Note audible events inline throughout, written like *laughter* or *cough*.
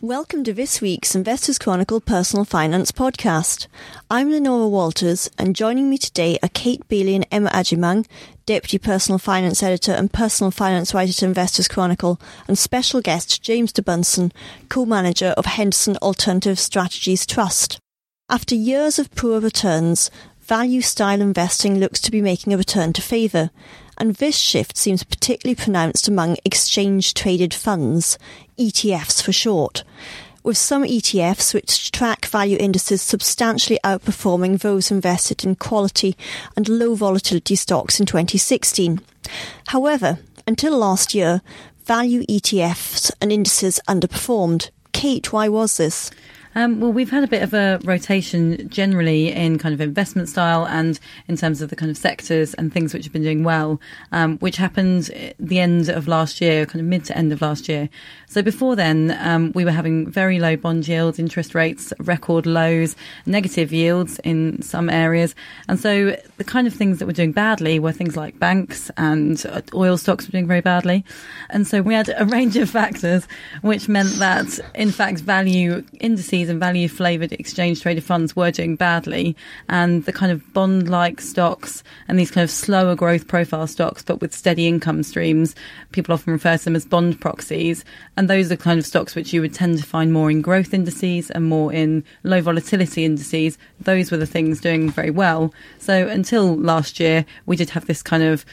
Welcome to this week's Investors Chronicle Personal Finance podcast. I'm Leonora Walters, and joining me today are Kate Beioley and Emma Agyemang, Deputy Personal Finance Editor and Personal Finance Writer to Investors Chronicle, and special guest James de Bunsen, co-manager of Henderson Alternative Strategies Trust. After years of poor returns, value style investing looks to be making a return to favour, and this shift seems particularly pronounced among exchange traded funds, ETFs for short, with some ETFs which track value indices substantially outperforming those invested in quality and low volatility stocks in 2016. However, until last year, value ETFs and indices underperformed. Kate, why was this? Um, well, we've had a bit of a rotation generally in kind of investment style and in terms of the kind of sectors and things which have been doing well, um, which happened the end of last year, kind of mid to end of last year. So before then, um, we were having very low bond yields, interest rates, record lows, negative yields in some areas. And so the kind of things that were doing badly were things like banks and oil stocks were doing very badly. And so we had a *laughs* range of factors which meant that, in fact, value indices and value flavored exchange traded funds were doing badly. And the kind of bond like stocks and these kind of slower growth profile stocks, but with steady income streams, people often refer to them as bond proxies and those are the kind of stocks which you would tend to find more in growth indices and more in low volatility indices. Those were the things doing very well. So until last year, we did have this kind of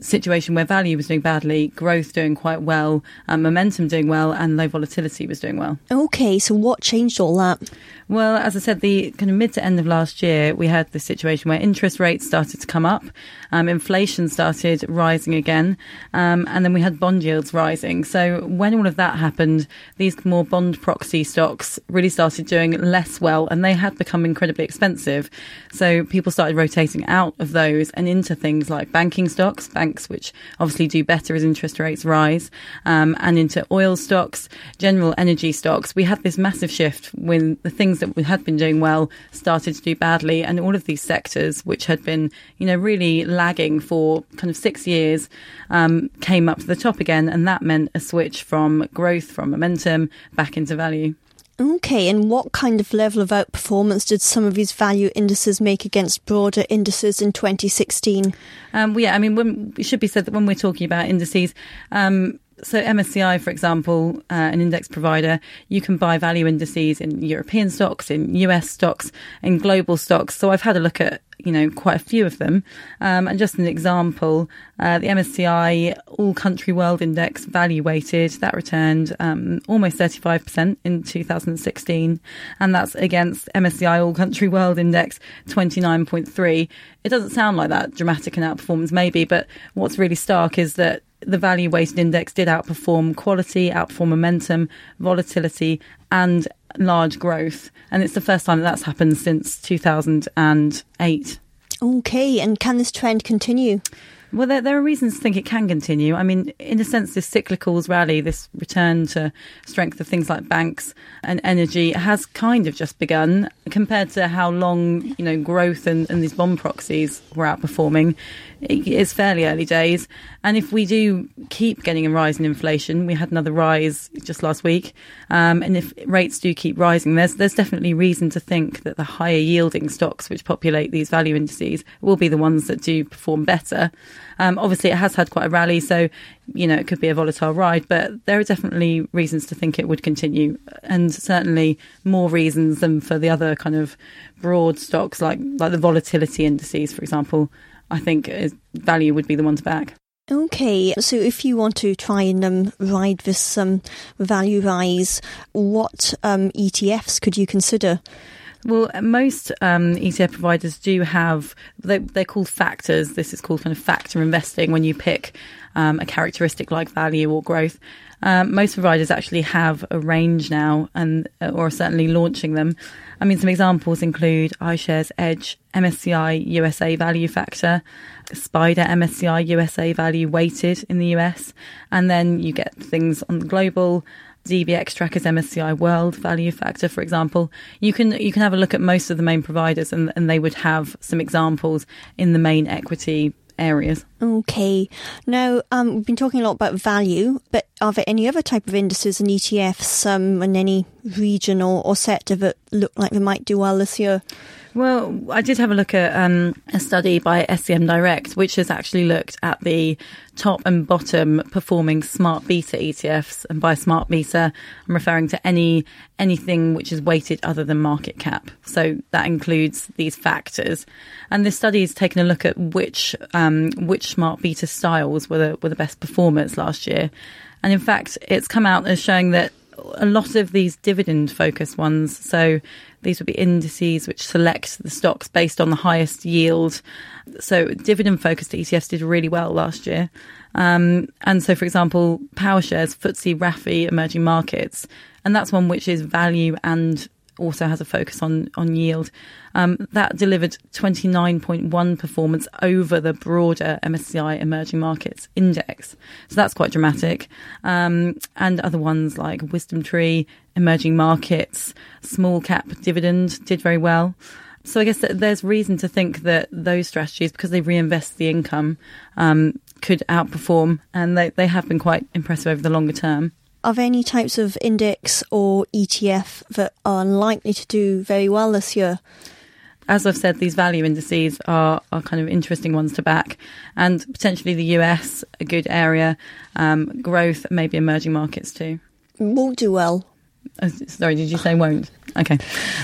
situation where value was doing badly, growth doing quite well, um, momentum doing well, and low volatility was doing well. Okay, so what changed all that? Well, as I said, the kind of mid to end of last year, we had the situation where interest rates started to come up, um, inflation started rising again, um, and then we had bond yields rising. So when all of that happened, these more bond proxy stocks really started doing less well, and they had become incredibly expensive. So people started rotating out of those and into things like banking stocks, banks which obviously do better as interest rates rise, um, and into oil stocks, general energy stocks. We had this massive shift when the things that we had been doing well started to do badly, and all of these sectors, which had been, you know, really lagging for kind of six years, um, came up to the top again, and that meant a switch from growth, from momentum, back into value. Okay, and what kind of level of outperformance did some of these value indices make against broader indices in 2016? Um, well, yeah, I mean, when, it should be said that when we're talking about indices, um, so MSCI, for example, uh, an index provider, you can buy value indices in European stocks, in US stocks, in global stocks. So I've had a look at you know quite a few of them, um, and just an example, uh, the MSCI All Country World Index value weighted that returned um, almost 35% in 2016, and that's against MSCI All Country World Index 29.3. It doesn't sound like that dramatic an outperformance, maybe, but what's really stark is that the value weighted index did outperform quality, outperform momentum, volatility, and large growth. And it's the first time that that's happened since 2008. Okay, and can this trend continue? Well, there, there, are reasons to think it can continue. I mean, in a sense, this cyclicals rally, this return to strength of things like banks and energy has kind of just begun compared to how long, you know, growth and, and these bond proxies were outperforming. It's fairly early days. And if we do keep getting a rise in inflation, we had another rise just last week. Um, and if rates do keep rising, there's, there's definitely reason to think that the higher yielding stocks which populate these value indices will be the ones that do perform better. Um, obviously, it has had quite a rally, so you know it could be a volatile ride, but there are definitely reasons to think it would continue, and certainly more reasons than for the other kind of broad stocks like like the volatility indices, for example. I think value would be the one to back. Okay, so if you want to try and um, ride this um, value rise, what um, ETFs could you consider? Well, most um, ETF providers do have, they, are called factors. This is called kind of factor investing when you pick um, a characteristic like value or growth. Um, most providers actually have a range now and uh, or are certainly launching them. I mean, some examples include iShares Edge, MSCI USA Value Factor, SPDR MSCI USA Value Weighted in the US, and then you get things on the global DBX Trackers MSCI World Value Factor, for example, you can you can have a look at most of the main providers, and, and they would have some examples in the main equity areas. Okay. Now, um, we've been talking a lot about value, but are there any other type of indices and ETFs um, in any region or, or sector that look like they might do well this year? Well, I did have a look at um, a study by SCM Direct, which has actually looked at the top and bottom performing smart beta ETFs. And by smart beta, I'm referring to any anything which is weighted other than market cap. So that includes these factors. And this study has taken a look at which um, which smart beta styles were the, were the best performers last year. And in fact, it's come out as showing that a lot of these dividend focused ones. So these would be indices which select the stocks based on the highest yield. So dividend focused ETFs did really well last year. Um, and so, for example, PowerShares, FTSE, RAFI, emerging markets, and that's one which is value and also has a focus on on yield. Um, that delivered 29.1 performance over the broader MSCI Emerging Markets Index. So that's quite dramatic. Um, and other ones like Wisdom Tree, Emerging Markets, Small Cap Dividend did very well. So I guess there's reason to think that those strategies, because they reinvest the income, um, could outperform, and they, they have been quite impressive over the longer term. Are there any types of index or ETF that are unlikely to do very well this year? as I've said, these value indices are, are kind of interesting ones to back, and potentially the US, a good area, um, growth, maybe emerging markets too. Won't do well. Oh, sorry, did you say won't? Okay.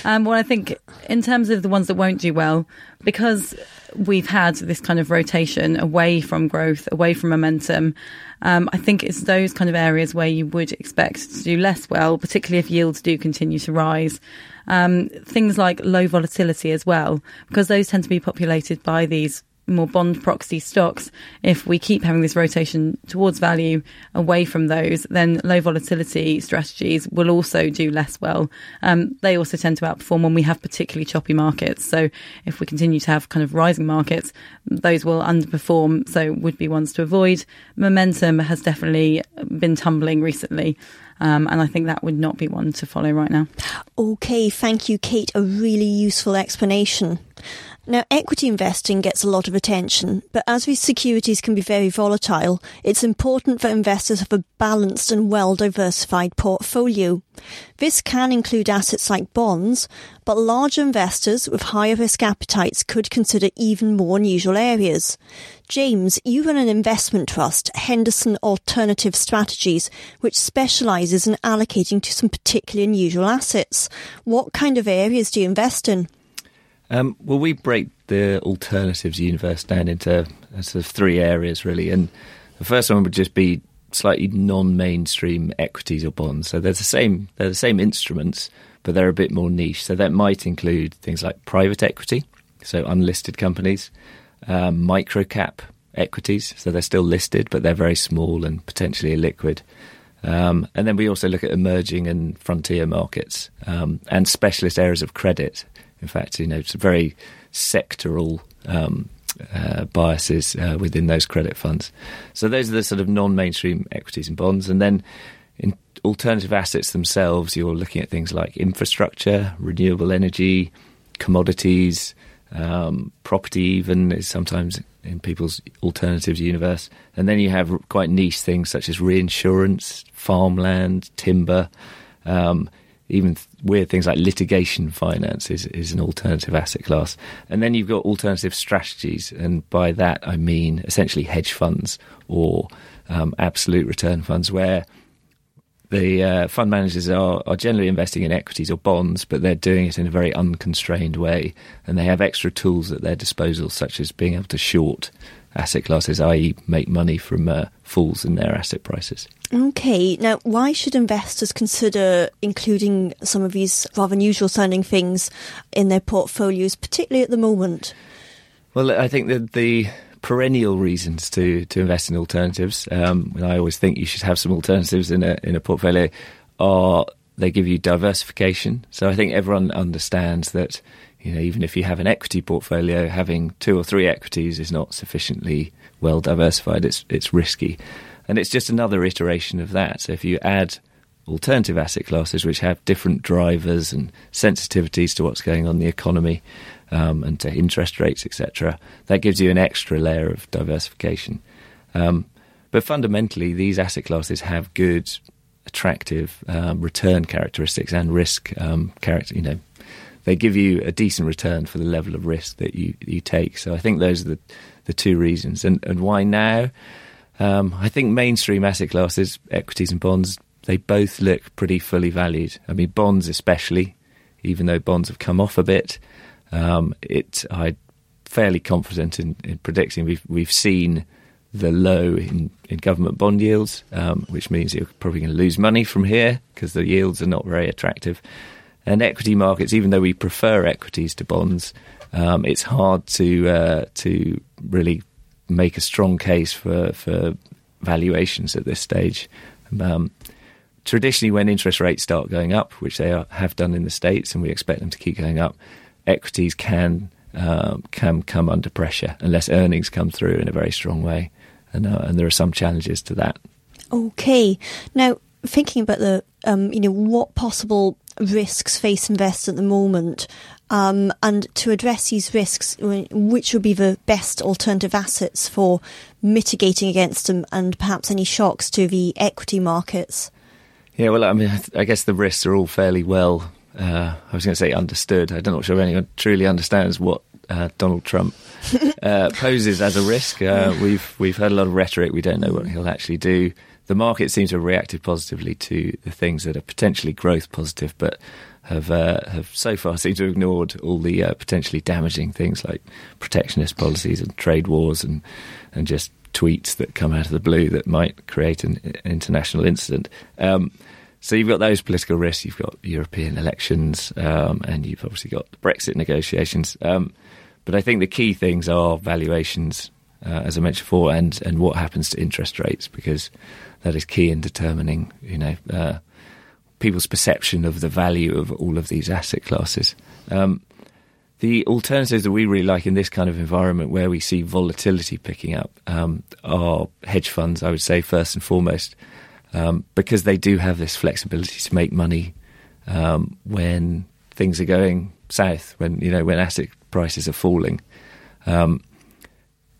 Um, well, I think in terms of the ones that won't do well, because we've had this kind of rotation away from growth, away from momentum, um, I think it's those kind of areas where you would expect to do less well, particularly if yields do continue to rise. Um, things like low volatility as well, because those tend to be populated by these more bond proxy stocks, if we keep having this rotation towards value away from those, then low volatility strategies will also do less well. Um, they also tend to outperform when we have particularly choppy markets. So if we continue to have kind of rising markets, those will underperform. So would be ones to avoid. Momentum has definitely been tumbling recently. Um, and I think that would not be one to follow right now. Okay, thank you, Kate. A really useful explanation. Now, equity investing gets a lot of attention, but as these securities can be very volatile, it's important for investors to have a balanced and well diversified portfolio. This can include assets like bonds, but larger investors with higher risk appetites could consider even more unusual areas. James, you run an investment trust, Henderson Alternative Strategies, which specialises in allocating to some particularly unusual assets. What kind of areas do you invest in? Um, well, we break the alternatives universe down into uh, sort of three areas, really. And the first one would just be slightly non-mainstream equities or bonds. So they're the same. They're the same instruments, but they're a bit more niche. So that might include things like private equity, so unlisted companies, um, microcap equities. So they're still listed, but they're very small and potentially illiquid. Um, and then we also look at emerging and frontier markets um, and specialist areas of credit. In fact, you know, it's very sectoral um, uh, biases uh, within those credit funds. So those are the sort of non-mainstream equities and bonds, and then in alternative assets themselves, you're looking at things like infrastructure, renewable energy, commodities, um, property. Even is sometimes in people's alternatives universe, and then you have quite niche things such as reinsurance, farmland, timber. Um, even th- weird things like litigation finance is, is an alternative asset class. And then you've got alternative strategies, and by that I mean essentially hedge funds or um, absolute return funds, where the uh, fund managers are, are generally investing in equities or bonds, but they're doing it in a very unconstrained way, and they have extra tools at their disposal, such as being able to short asset classes, i.e., make money from uh, falls in their asset prices. Okay, now why should investors consider including some of these rather unusual sounding things in their portfolios, particularly at the moment? Well, I think that the perennial reasons to, to invest in alternatives, um, and I always think you should have some alternatives in a in a portfolio, are they give you diversification. So I think everyone understands that you know even if you have an equity portfolio, having two or three equities is not sufficiently well diversified. It's it's risky, and it's just another iteration of that. So if you add alternative asset classes, which have different drivers and sensitivities to what's going on in the economy um, and to interest rates, etc., that gives you an extra layer of diversification. Um, but fundamentally, these asset classes have good, attractive um, return characteristics and risk um, character. You know, they give you a decent return for the level of risk that you you take. So I think those are the the two reasons. And and why now? Um, I think mainstream asset classes, equities and bonds, they both look pretty fully valued. I mean, bonds especially, even though bonds have come off a bit. Um, it I'm fairly confident in, in predicting we've we've seen the low in, in government bond yields, um, which means you're probably going to lose money from here because the yields are not very attractive. And equity markets, even though we prefer equities to bonds, um, it's hard to uh, to really make a strong case for for valuations at this stage. Um, traditionally, when interest rates start going up, which they are, have done in the states, and we expect them to keep going up, equities can um, can come under pressure unless earnings come through in a very strong way, and uh, and there are some challenges to that. Okay, now thinking about the um, you know what possible risks face investors at the moment, um, and to address these risks, which would be the best alternative assets for mitigating against them, and perhaps any shocks to the equity markets. Yeah, well, I mean, I guess the risks are all fairly well uh, I was going to say understood. I'm not sure if anyone truly understands what uh, Donald Trump *laughs* uh, poses as a risk. Uh, we've we've heard a lot of rhetoric. We don't know what he'll actually do. The market seems to have reacted positively to the things that are potentially growth positive, but have uh, have so far *laughs* seemed to have ignored all the uh, potentially damaging things like protectionist policies and trade wars and and just tweets that come out of the blue that might create an international incident. Um, so you've got those political risks. You've got European elections, um, and you've obviously got Brexit negotiations. Um, but I think the key things are valuations, uh, as I mentioned before, and and what happens to interest rates because that is key in determining, you know, uh, people's perception of the value of all of these asset classes. Um, the alternatives that we really like in this kind of environment where we see volatility picking up um, are hedge funds, I would say, first and foremost um, because they do have this flexibility to make money um, when things are going south, when you know when asset prices are falling. Um,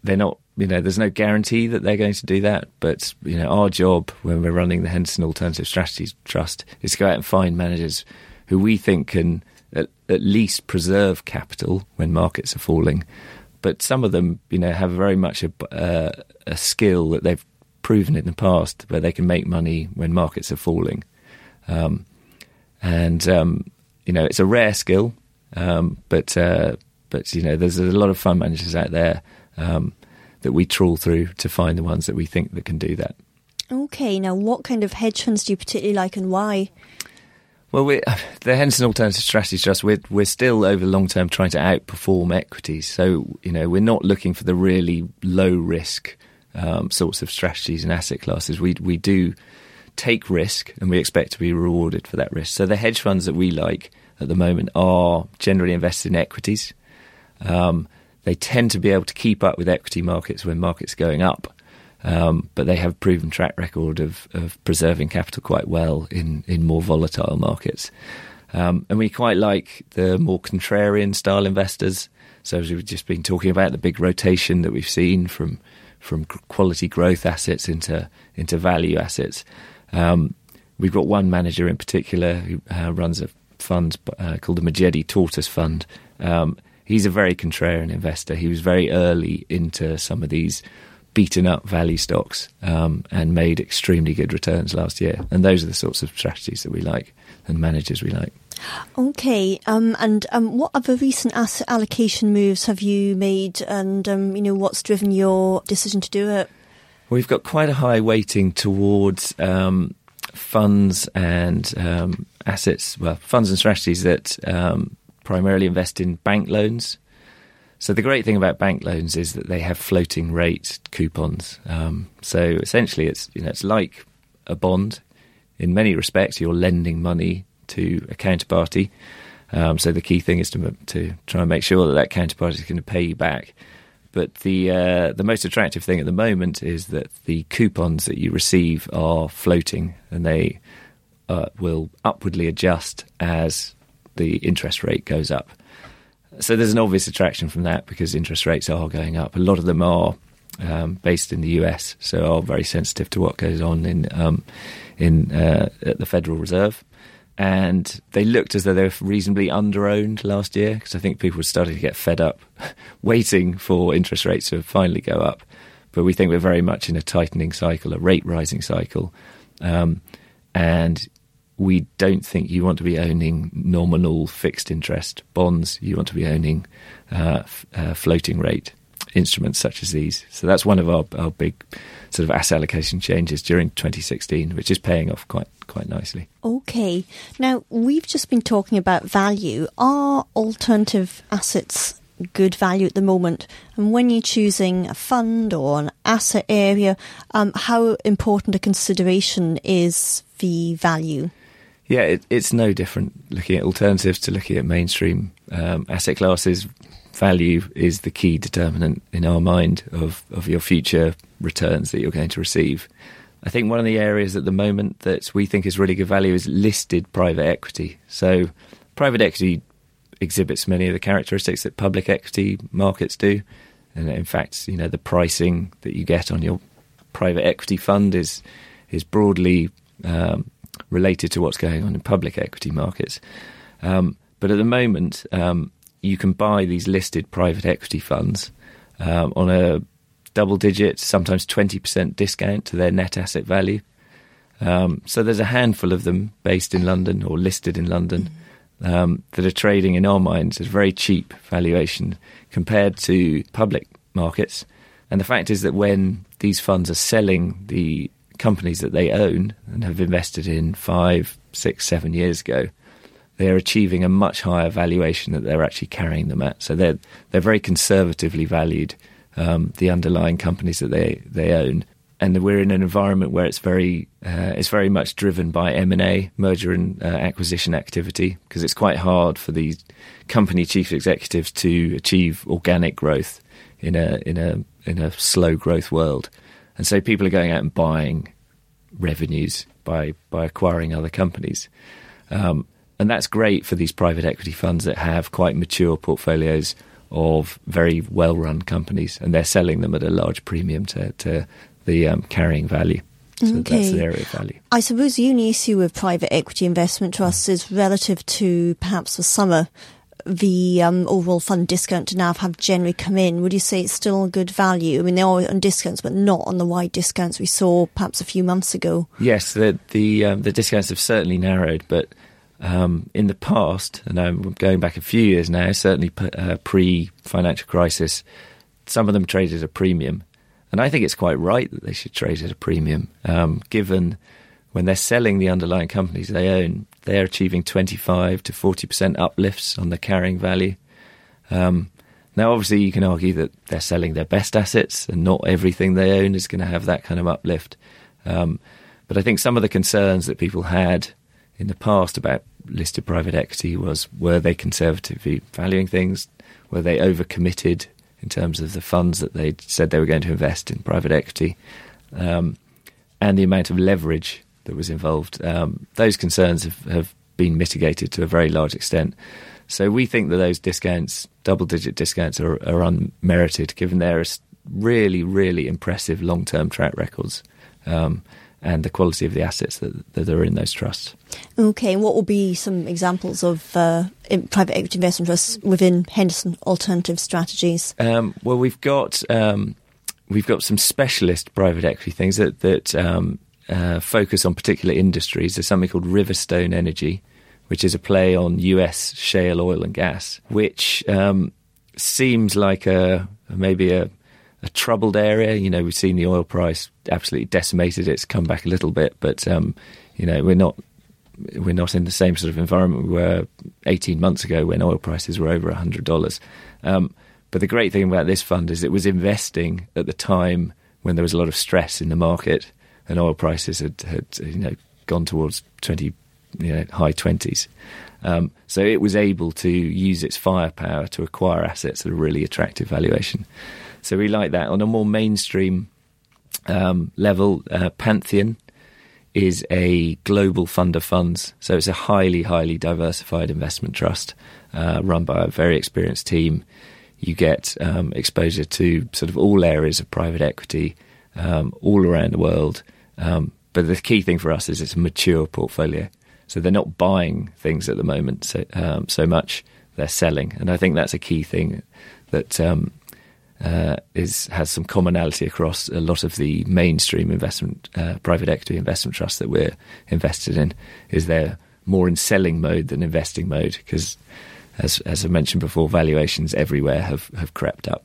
they're not, you know, there's no guarantee that they're going to do that. But you know, our job when we're running the Henderson Alternative Strategies Trust is to go out and find managers who we think can at, at least preserve capital when markets are falling. But some of them, you know, have very much a, uh, a skill that they've proven in the past where they can make money when markets are falling. Um, and um, you know, it's a rare skill, um, but uh, but you know, there's a lot of fund managers out there um, that we trawl through to find the ones that we think that can do that. Okay, now what kind of hedge funds do you particularly like, and why? Well, we, *sighs* the Henderson Alternative Strategies Trust, we're, we're still over the long term trying to outperform equities. So, you know, we're not looking for the really low risk um, sorts of strategies and asset classes. We we do take risk, and we expect to be rewarded for that risk. So the hedge funds that we like at the moment are generally invested in equities. Um, they tend to be able to keep up with equity markets when markets going up. Um, but they have proven track record of, of preserving capital quite well in, in more volatile markets. Um, and we quite like the more contrarian style investors. So, as we've just been talking about, the big rotation that we've seen from from quality growth assets into into value assets. Um, we've got one manager in particular who uh, runs a fund uh, called the Majedie Tortoise Fund. Um, he's a very contrarian investor. He was very early into some of these beaten up value stocks um, and made extremely good returns last year. And those are the sorts of strategies that we like and managers we like. Okay, um, and um, what other recent asset allocation moves have you made, and um, you know what's driven your decision to do it? We've got quite a high weighting towards um, funds and um, assets, well, funds and strategies that um, primarily invest in bank loans. So the great thing about bank loans is that they have floating rate coupons. so essentially, it's you know it's like a bond. In many respects, you're lending money to a counterparty. Um, so the key thing is to to try and make sure that that counterparty is going to pay you back. But the uh, the most attractive thing at the moment is that the coupons that you receive are floating, and they uh, will upwardly adjust as the interest rate goes up. So there's an obvious attraction from that because interest rates are going up. A lot of them are um, based in the US, so are very sensitive to what goes on in um, in uh, at the Federal Reserve. And they looked as though they were reasonably underowned last year because I think people were starting to get fed up *laughs* waiting for interest rates to finally go up. But we think we're very much in a tightening cycle, a rate rising cycle. Um, and we don't think you want to be owning nominal fixed interest bonds. You want to be owning uh, f- uh, floating rate instruments such as these. So that's one of our, our big sort of asset allocation changes during 2016, which is paying off quite quite nicely. Okay. Now, we've just been talking about value. Are alternative assets good value at the moment? And when you're choosing a fund or an asset area, um, how important a consideration is the value? Yeah, it, it's no different looking at alternatives to looking at mainstream um, asset classes value is the key determinant in our mind of, of your future returns that you're going to receive. I think one of the areas at the moment that we think is really good value is listed private equity. So, private equity exhibits many of the characteristics that public equity markets do. And in fact, you know, the pricing that you get on your private equity fund is is broadly um, related to what's going on in public equity markets. Um, but at the moment, um, you can buy these listed private equity funds um, on a double digit, sometimes 20% discount to their net asset value. Um, so there's a handful of them based in London or listed in London um, that are trading in our minds at a very cheap valuation compared to public markets. And the fact is that when these funds are selling the companies that they own and have invested in five, six, seven years ago, they're achieving a much higher valuation that they're actually carrying them at. So they're they're very conservatively valued um, the underlying companies that they they own, and we're in an environment where it's very uh, it's very much driven by M and A, merger and uh, acquisition activity, because it's quite hard for these company chief executives to achieve organic growth in a in a in a slow growth world, and so people are going out and buying revenues by by acquiring other companies. Um, and that's great for these private equity funds that have quite mature portfolios of very well run companies, and they're selling them at a large premium to, to the um, carrying value. So okay. that's the area of value. I suppose the only issue with private equity investment trusts is relative to perhaps the summer. The um, overall fund discount to NAV have generally come in. Would you say it's still good value? I mean, they are on discounts, but not on the wide discounts we saw perhaps a few months ago. Yes, the the, um, the discounts have certainly narrowed, but um, in the past, and I'm going back a few years now, certainly uh, pre financial crisis, some of them traded at a premium. And I think it's quite right that they should trade at a premium, um, given when they're selling the underlying companies they own, they're achieving 25 to 40% uplifts on the carrying value. Um, now, obviously, you can argue that they're selling their best assets and not everything they own is going to have that kind of uplift. Um, but I think some of the concerns that people had in the past about listed private equity was were they conservatively valuing things? Were they overcommitted in terms of the funds that they said they were going to invest in private equity? Um, and the amount of leverage that was involved. Um, those concerns have, have been mitigated to a very large extent. So we think that those discounts, double digit discounts, are, are unmerited given their really, really impressive long term track records. Um, and the quality of the assets that, that are in those trusts. Okay, and what will be some examples of uh, private equity investment trusts within Henderson Alternative Strategies? Um, well, we've got um, we've got some specialist private equity things that that um, uh, focus on particular industries. There's something called Riverstone Energy, which is a play on U.S. shale oil and gas, which um, seems like a maybe a a troubled area. You know, we've seen the oil price absolutely decimated. It's come back a little bit, but um, you know, we're not we're not in the same sort of environment we were 18 months ago when oil prices were over $100. Um, but the great thing about this fund is it was investing at the time when there was a lot of stress in the market and oil prices had, had you know gone towards 20 you know, high 20s. Um, so it was able to use its firepower to acquire assets at a really attractive valuation. So we like that. On a more mainstream um, level, uh, Pantheon is a global fund of funds. So it's a highly, highly diversified investment trust uh, run by a very experienced team. You get um, exposure to sort of all areas of private equity um, all around the world. Um, but the key thing for us is it's a mature portfolio. So they're not buying things at the moment so, um, so much, they're selling. And I think that's a key thing that um, uh, is has some commonality across a lot of the mainstream investment uh, private equity investment trusts that we're invested in. Is they're more in selling mode than investing mode because, as as I mentioned before, valuations everywhere have have crept up.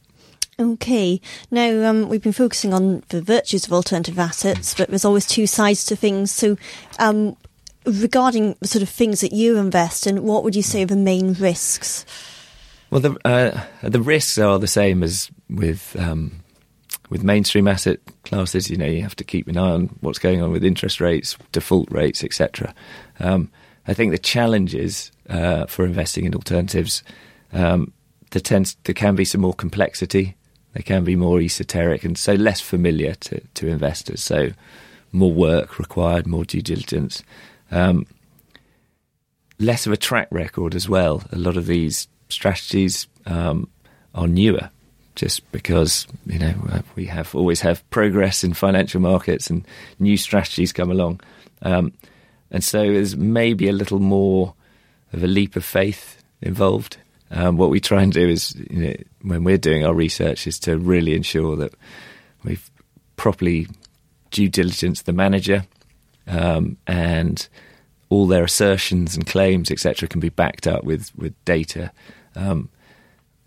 Okay. Now, um, we've been focusing on the virtues of alternative assets, but there's always two sides to things. So, um, regarding the sort of things that you invest in, what would you say are the main risks? Well, the uh, the risks are the same as with um, with mainstream asset classes. You know, you have to keep an eye on what's going on with interest rates, default rates, etc. Um, I think the challenges uh, for investing in alternatives um, there tends there can be some more complexity. They can be more esoteric and so less familiar to, to investors. So more work required, more due diligence, um, less of a track record as well. A lot of these strategies um, are newer just because you know we have always have progress in financial markets and new strategies come along, um, and so there's maybe a little more of a leap of faith involved. Um, what we try and do is, you know, when we're doing our research, is to really ensure that we've properly due diligence the manager um, and all their assertions and claims, etc., can be backed up with with data, um,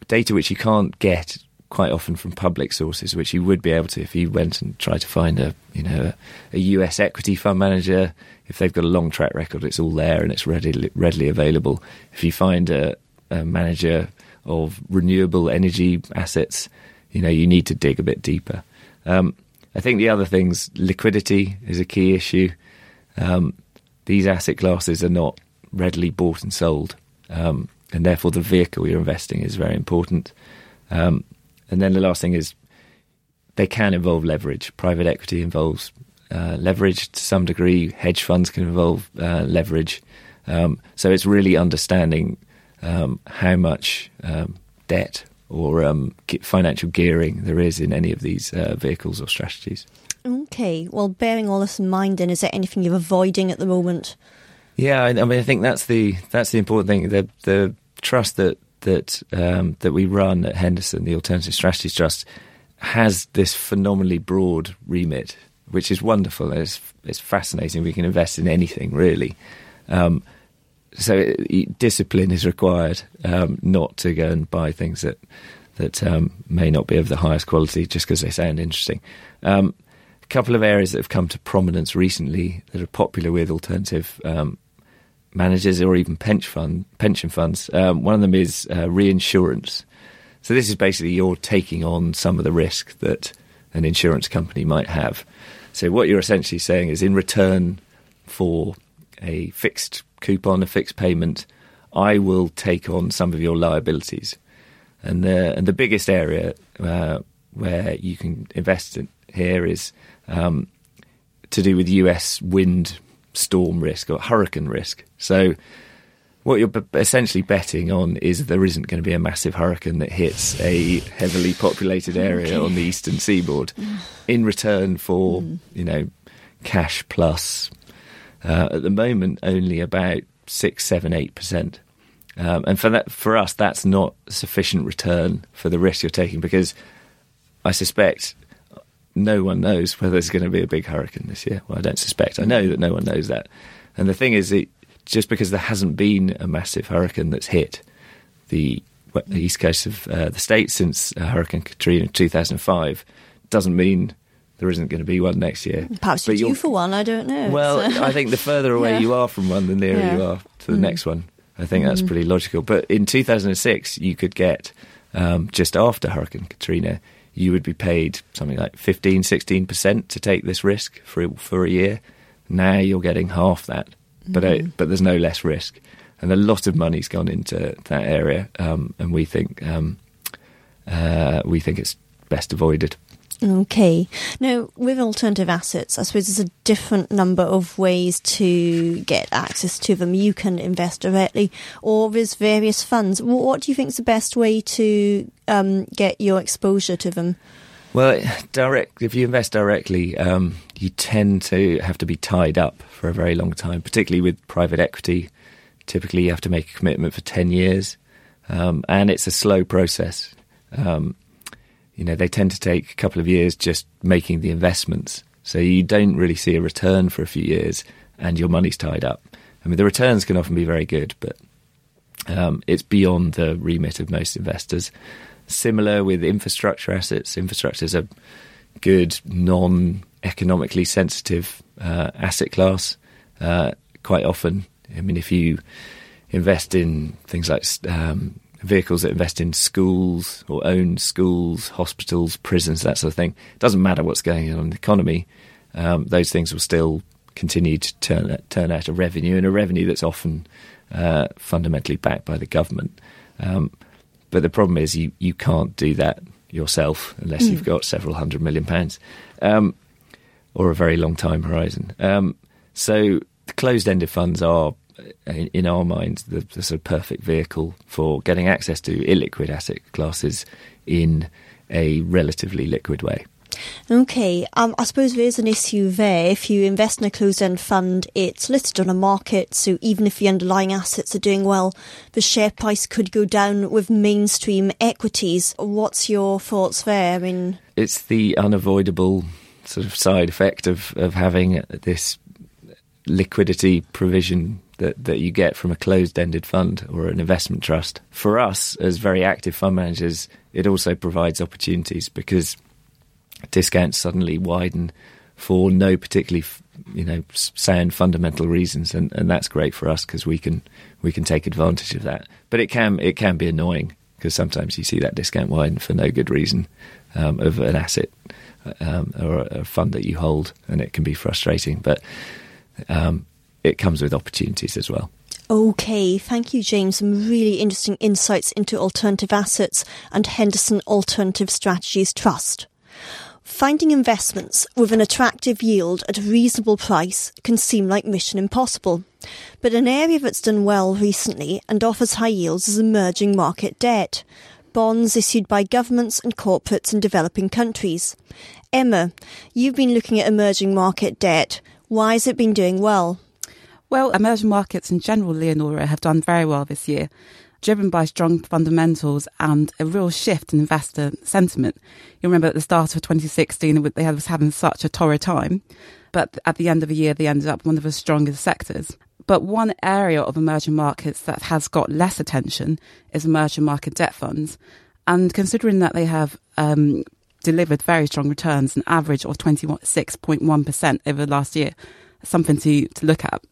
data which you can't get quite often from public sources, which you would be able to if you went and tried to find a you know a, a US equity fund manager. If they've got a long track record, it's all there and it's readily readily available. If you find a, a manager of renewable energy assets, you know you need to dig a bit deeper. Um, I think the other things, liquidity is a key issue. Um, these asset classes are not readily bought and sold, um, and therefore the vehicle you're investing is very important. Um, and then the last thing is they can involve leverage. Private equity involves uh, leverage to some degree. Hedge funds can involve uh, leverage. Um, so it's really understanding um, how much um, debt or um, financial gearing there is in any of these uh, vehicles or strategies. Okay. Well, bearing all this in mind, then, is there anything you're avoiding at the moment? Yeah, I, I mean, I think that's the that's the important thing. The the trust that that um, that we run at Henderson, the Alternative Strategies Trust, has this phenomenally broad remit, which is wonderful. It's it's fascinating. We can invest in anything really. Um, so discipline is required, um, not to go and buy things that that um, may not be of the highest quality just because they sound interesting. Um, a couple of areas that have come to prominence recently that are popular with alternative um, managers or even pension fund pension funds. Um, one of them is uh, reinsurance. So this is basically you're taking on some of the risk that an insurance company might have. So what you're essentially saying is, in return for a fixed coupon, a fixed payment, I will take on some of your liabilities. And the and the biggest area uh, where you can invest in here is um, to do with U.S. wind storm risk or hurricane risk. So, what you're essentially betting on is there isn't going to be a massive hurricane that hits a heavily populated area okay. on the eastern seaboard in return for, mm. you know, cash plus. Uh, at the moment, only about six, seven, eight percent. Um, and for that, for us, that's not sufficient return for the risk you're taking because I suspect no one knows whether there's going to be a big hurricane this year. Well, I don't suspect. I know that no one knows that. And the thing is, it, just because there hasn't been a massive hurricane that's hit the, the east coast of uh, the state since uh, Hurricane Katrina in 2005 doesn't mean there isn't going to be one next year. Perhaps but you're due for one. I don't know. Well, so. I think the further away *laughs* yeah. you are from one, the nearer yeah. you are to the mm. next one. I think that's mm. pretty logical. But in 2006, you could get um, just after Hurricane Katrina, you would be paid something like 15, 16% to take this risk for, for a year. Now you're getting half that, but, mm. but there's no less risk. And a lot of money's gone into that area, um, and we think um, uh, we think it's best avoided. Okay. Now, with alternative assets, I suppose there's a different number of ways to get access to them. You can invest directly, or there's various funds. What do you think is the best way to um, get your exposure to them? Well, direct. If you invest directly, um, you tend to have to be tied up for a very long time, particularly with private equity. Typically, you have to make a commitment for ten years, um, and it's a slow process. Um, you know, they tend to take a couple of years just making the investments. So you don't really see a return for a few years and your money's tied up. I mean, the returns can often be very good, but um, it's beyond the remit of most investors. Similar with infrastructure assets. Infrastructure is a good, non economically sensitive uh, asset class. Uh, quite often, I mean, if you invest in things like um, vehicles that invest in schools or own schools, hospitals, prisons, that sort of thing. It doesn't matter what's going on in the economy; um, those things will still continue to turn turn out a revenue, and a revenue that's often uh, fundamentally backed by the government. Um, but the problem is you you can't do that yourself unless mm. you've got several hundred million pounds um, or a very long time horizon. Um, so the closed-ended funds are in, in our minds, the, the, sort of perfect vehicle for getting access to illiquid asset classes in a relatively liquid way. Okay, um, I suppose there is an issue there. If you invest in a closed-end fund, it's listed on a market, so even if the underlying assets are doing well, the share price could go down with mainstream equities. What's your thoughts there? I mean, it's the unavoidable sort of side effect of, of having this liquidity provision that, that you get from a closed ended fund or an investment trust. For us, as very active fund managers, it also provides opportunities because discounts suddenly widen for no particularly you know sound fundamental reasons and, and that's great for us because we can we can take advantage of that but it can it can be annoying because sometimes you see that discount widen for no good reason um, of an asset um, or a fund that you hold and it can be frustrating but um, it comes with opportunities as well. Okay, thank you, James. Some really interesting insights into alternative assets and Henderson Alternative Strategies Trust. Finding investments with an attractive yield at a reasonable price can seem like mission impossible. But an area that's done well recently and offers high yields is emerging market debt. Bonds issued by governments and corporates in developing countries. Emma, you've been looking at emerging market debt. Why has it been doing well? Well, emerging markets in general, Leonora, have done very well this year, driven by strong fundamentals and a real shift in investor sentiment. You remember at the start of 2016, they was having such a torrid time, but at the end of the year, they ended up one of the strongest sectors. But one area of emerging markets that has got less attention is emerging market debt funds. And considering that they have um, delivered very strong returns, an average of 26.1% over the last year, something to, to look at.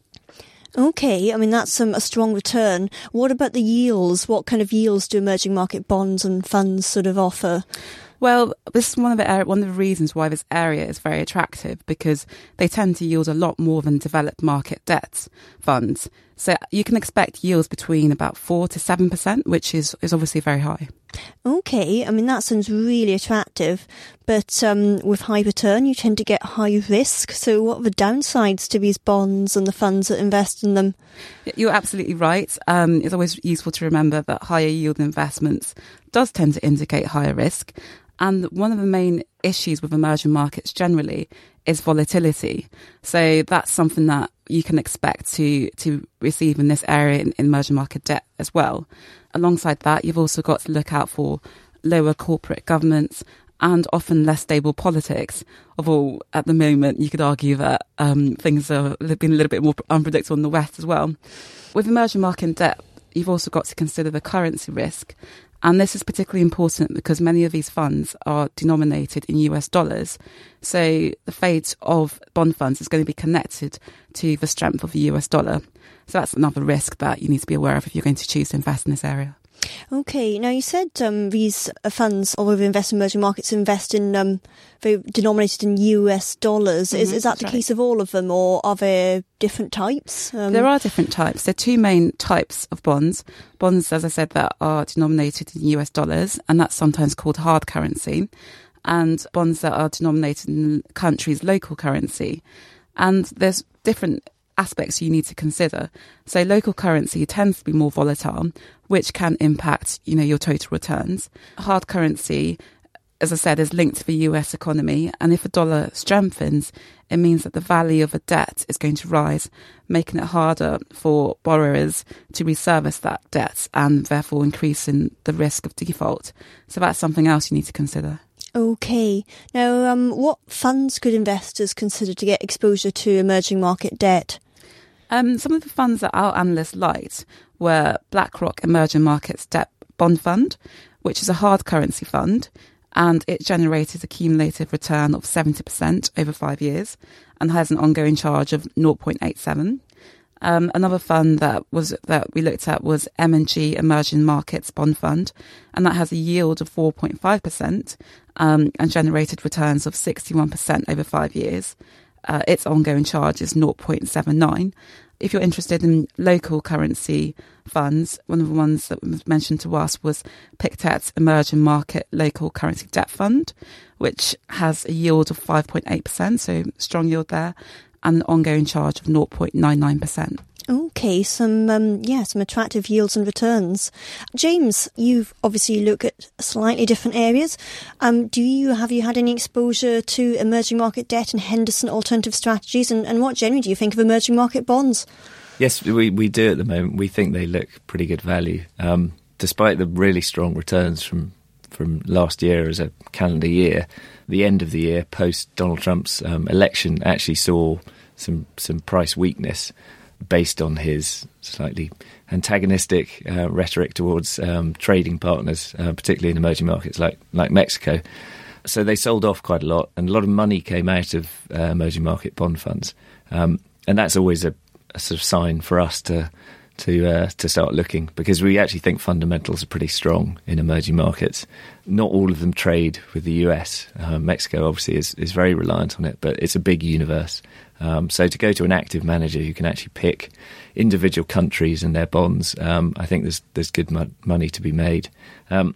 Okay, I mean that's um, a strong return. What about the yields? What kind of yields do emerging market bonds and funds sort of offer? Well, this is one of the one of the reasons why this area is very attractive because they tend to yield a lot more than developed market debt funds. So you can expect yields between about four to seven percent, which is is obviously very high. Okay, I mean that sounds really attractive, but um, with high return, you tend to get high risk. So, what are the downsides to these bonds and the funds that invest in them? You're absolutely right. Um, it's always useful to remember that higher yield investments does tend to indicate higher risk, and one of the main issues with emerging markets generally is volatility. So that's something that you can expect to to receive in this area in, in emerging market debt as well. Alongside that, you've also got to look out for lower corporate governments and often less stable politics. Although at the moment, you could argue that um, things have been a little bit more unpredictable in the West as well. With emerging market debt, you've also got to consider the currency risk. And this is particularly important because many of these funds are denominated in US dollars. So the fate of bond funds is going to be connected to the strength of the US dollar. So that's another risk that you need to be aware of if you're going to choose to invest in this area. Okay, now you said um, these uh, funds, although they invest in emerging markets, invest in um, they denominated in US dollars. Mm-hmm, is is that the right. case of all of them, or are there different types? Um, there are different types. There are two main types of bonds. Bonds, as I said, that are denominated in US dollars, and that's sometimes called hard currency. and bonds that are denominated in the country's local currency. And there's different aspects you need to consider. So local currency tends to be more volatile, which can impact, you know, your total returns. Hard currency, as I said, is linked to the US economy. And if a dollar strengthens, it means that the value of a debt is going to rise, making it harder for borrowers to reservice that debt and therefore increasing the risk of default. So that's something else you need to consider. Okay. Now, um, what funds could investors consider to get exposure to emerging market debt? Um, some of the funds that our analysts liked were BlackRock Emerging Markets Debt Bond Fund, which is a hard currency fund, and it generated a cumulative return of 70% over five years and has an ongoing charge of 0.87. Um, another fund that was that we looked at was M&G Emerging Markets Bond Fund, and that has a yield of 4.5% um, and generated returns of 61% over five years. Uh, its ongoing charge is 0.79. If you're interested in local currency funds, one of the ones that was mentioned to us was Pictet's Emerging Market Local Currency Debt Fund, which has a yield of 5.8%, so strong yield there, and an ongoing charge of 0.99%. Okay, some um, yeah, some attractive yields and returns. James, you've obviously looked at slightly different areas. Um, do you have you had any exposure to emerging market debt and Henderson alternative strategies, and, and what generally do you think of emerging market bonds? Yes, we we do at the moment. We think they look pretty good value, um, despite the really strong returns from from last year as a calendar year. The end of the year, post Donald Trump's um, election, actually saw some some price weakness based on his slightly antagonistic uh, rhetoric towards um, trading partners, uh, particularly in emerging markets like like Mexico. So they sold off quite a lot, and a lot of money came out of uh, emerging market bond funds, um, and that's always a, a, sort of sign for us to to uh, to start looking because we actually think fundamentals are pretty strong in emerging markets. Not all of them trade with the US. Uh, Mexico obviously is is very reliant on it, but it's a big universe. Um, so to go to an active manager who can actually pick individual countries and their bonds, um, I think there's there's good mo- money to be made. Um,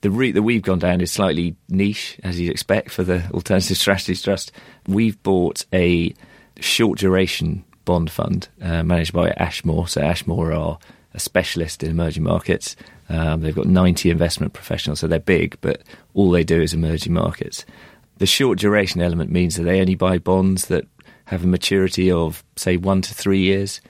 the route that we've gone down is slightly niche, as you'd expect for the *laughs* Alternative Strategies Trust. We've bought a short duration bond fund uh, managed by Ashmore. So Ashmore are a specialist in emerging markets. Um, they've got 90 investment professionals, so they're big, but all they do is emerging markets. The short duration element means that they only buy bonds that have a maturity of, say, one to three years,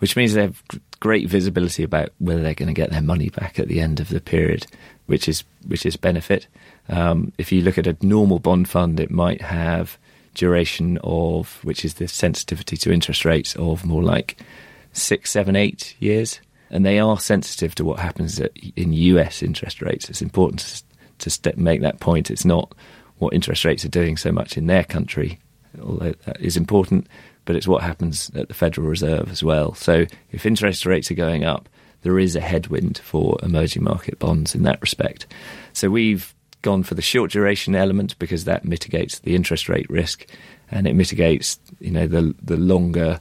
which means they have great visibility about whether they're going to get their money back at the end of the period, which is which is benefit. Um, if you look at a normal bond fund, it might have duration of, which is the sensitivity to interest rates of more like six, seven, eight years. And they are sensitive to what happens at, in US interest rates. It's important to, to make that point. It's not what interest rates are doing so much in their country, although that is important, but it's what happens at the Federal Reserve as well. So if interest rates are going up, there is a headwind for emerging market bonds in that respect. So we've gone for the short duration element because that mitigates the interest rate risk and it mitigates you know the the longer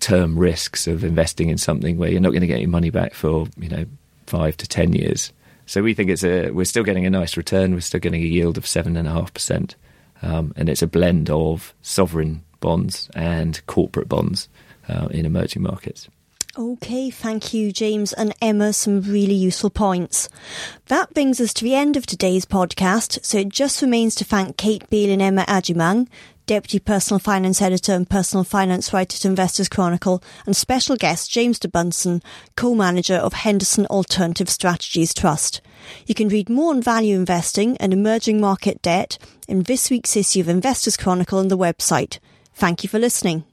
term risks of investing in something where you're not going to get your money back for you know five to ten years. So we think it's a we're still getting a nice return. We're still getting a yield of seven and a half percent, um, and it's a blend of sovereign bonds and corporate bonds uh, in emerging markets. Okay, thank you, James and Emma. Some really useful points. That brings us to the end of today's podcast, so it just remains to thank Kate Beioley and Emma Agyemang, Deputy Personal Finance Editor and Personal Finance Writer to Investors Chronicle, and special guest James de Bunsen, co-manager of Henderson Alternative Strategies Trust. You can read more on value investing and emerging market debt in this week's issue of Investors Chronicle on the website. Thank you for listening.